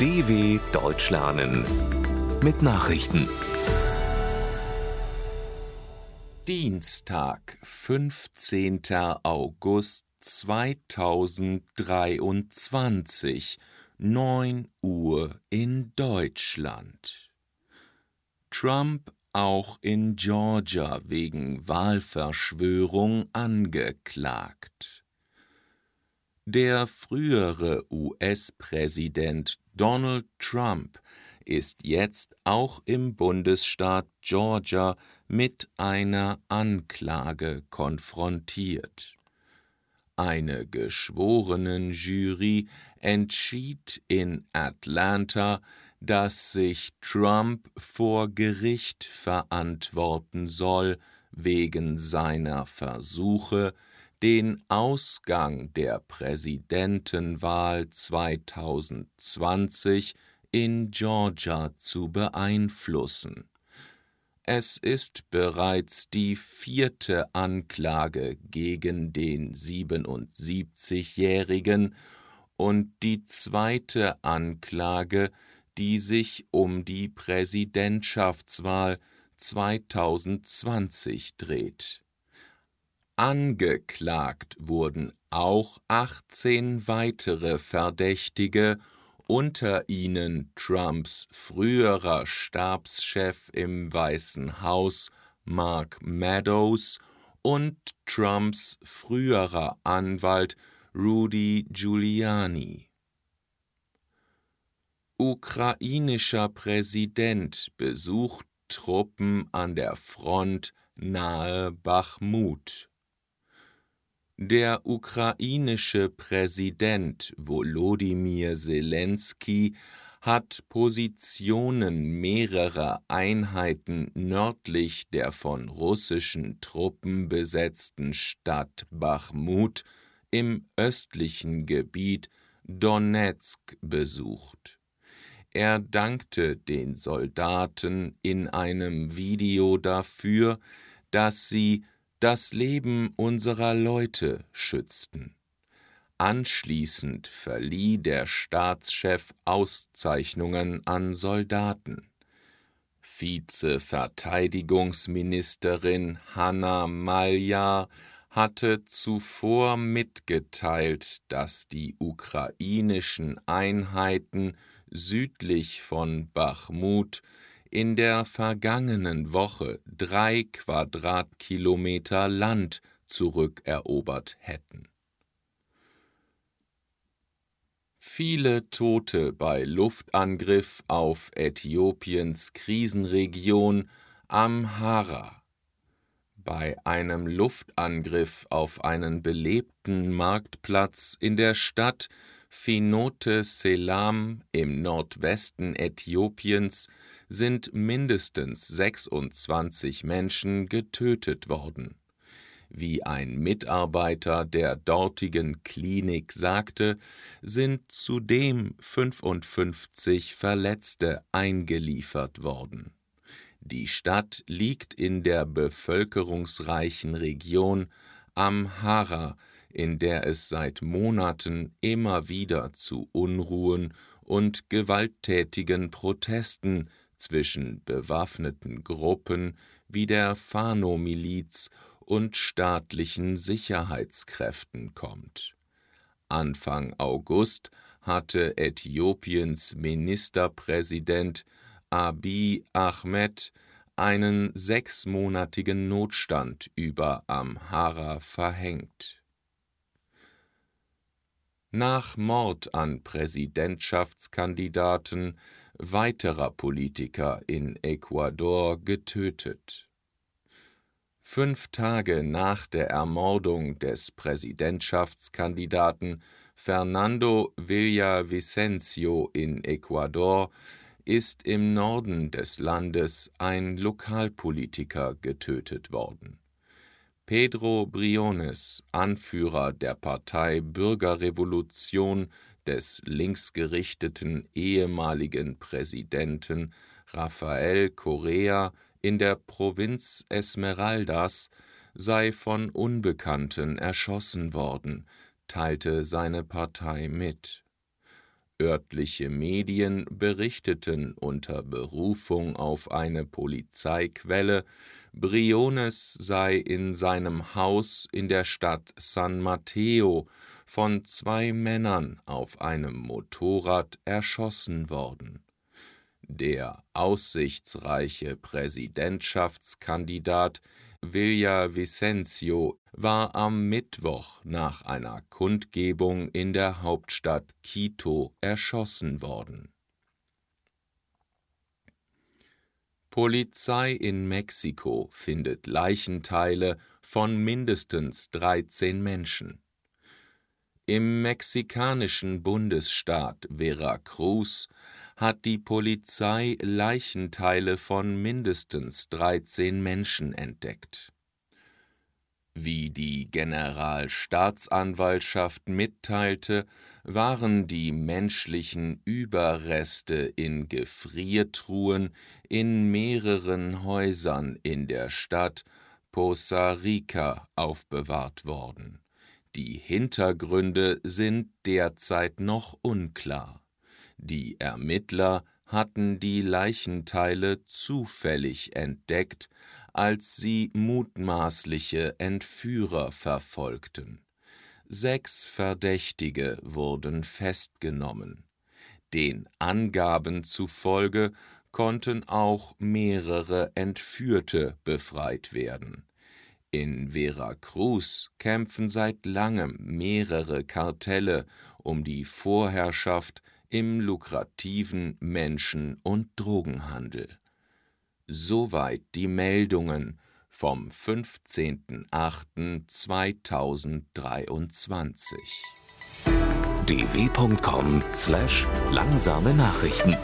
DW Deutsch lernen mit Nachrichten. Dienstag, 15. August 2023, 9 Uhr in Deutschland. Trump auch in Georgia wegen Wahlverschwörung angeklagt. Der frühere US-Präsident Donald Trump ist jetzt auch im Bundesstaat Georgia mit einer Anklage konfrontiert. Eine Geschworenenjury entschied in Atlanta, dass sich Trump vor Gericht verantworten soll wegen seiner Versuche, den Ausgang der Präsidentenwahl 2020 in Georgia zu beeinflussen. Es ist bereits die vierte Anklage gegen den 77-Jährigen und die zweite Anklage, die sich um die Präsidentschaftswahl 2020 dreht. Angeklagt wurden auch 18 weitere Verdächtige, unter ihnen Trumps früherer Stabschef im Weißen Haus Mark Meadows und Trumps früherer Anwalt Rudy Giuliani. Ukrainischer Präsident besucht Truppen an der Front nahe Bachmut. Der ukrainische Präsident Volodymyr Zelensky hat Positionen mehrerer Einheiten nördlich der von russischen Truppen besetzten Stadt Bachmut im östlichen Gebiet Donetsk besucht. Er dankte den Soldaten in einem Video dafür, dass sie das Leben unserer Leute schützten. Anschließend verlieh der Staatschef Auszeichnungen an Soldaten. Vize-Verteidigungsministerin Hanna Malja hatte zuvor mitgeteilt, dass die ukrainischen Einheiten südlich von Bachmut in der vergangenen Woche drei Quadratkilometer Land zurückerobert hätten. Viele Tote bei Luftangriff auf Äthiopiens Krisenregion Amhara. Bei einem Luftangriff auf einen belebten Marktplatz in der Stadt Finote Selam im Nordwesten Äthiopiens sind mindestens 26 Menschen getötet worden. Wie ein Mitarbeiter der dortigen Klinik sagte, sind zudem 55 Verletzte eingeliefert worden. Die Stadt liegt in der bevölkerungsreichen Region Amhara, in der es seit Monaten immer wieder zu Unruhen und gewalttätigen Protesten zwischen bewaffneten Gruppen wie der Fano-Miliz und staatlichen Sicherheitskräften kommt. Anfang August hatte Äthiopiens Ministerpräsident Abiy Ahmed einen sechsmonatigen Notstand über Amhara verhängt. Nach Mord an Präsidentschaftskandidaten weiterer Politiker in Ecuador getötet. Fünf Tage nach der Ermordung des Präsidentschaftskandidaten Fernando Villavicencio in Ecuador ist im Norden des Landes ein Lokalpolitiker getötet worden. Pedro Briones, Anführer der Partei Bürgerrevolution des linksgerichteten ehemaligen Präsidenten Rafael Correa in der Provinz Esmeraldas, sei von Unbekannten erschossen worden, teilte seine Partei mit. Örtliche Medien berichteten unter Berufung auf eine Polizeiquelle, Briones sei in seinem Haus in der Stadt San Mateo von zwei Männern auf einem Motorrad erschossen worden. Der aussichtsreiche Präsidentschaftskandidat Villavicencio war am Mittwoch nach einer Kundgebung in der Hauptstadt Quito erschossen worden. Polizei in Mexiko findet Leichenteile von mindestens 13 Menschen. Im mexikanischen Bundesstaat Veracruz hat die Polizei Leichenteile von mindestens 13 Menschen entdeckt. Wie die Generalstaatsanwaltschaft mitteilte, waren die menschlichen Überreste in Gefriertruhen in mehreren Häusern in der Stadt Poza Rica aufbewahrt worden. Die Hintergründe sind derzeit noch unklar. Die Ermittler hatten die Leichenteile zufällig entdeckt, als sie mutmaßliche Entführer verfolgten. Sechs Verdächtige wurden festgenommen. Den Angaben zufolge konnten auch mehrere Entführte befreit werden. In Veracruz kämpfen seit langem mehrere Kartelle um die Vorherrschaft im lukrativen Menschen- und Drogenhandel. Soweit die Meldungen vom 15.08.2023. dw.com/langsame Nachrichten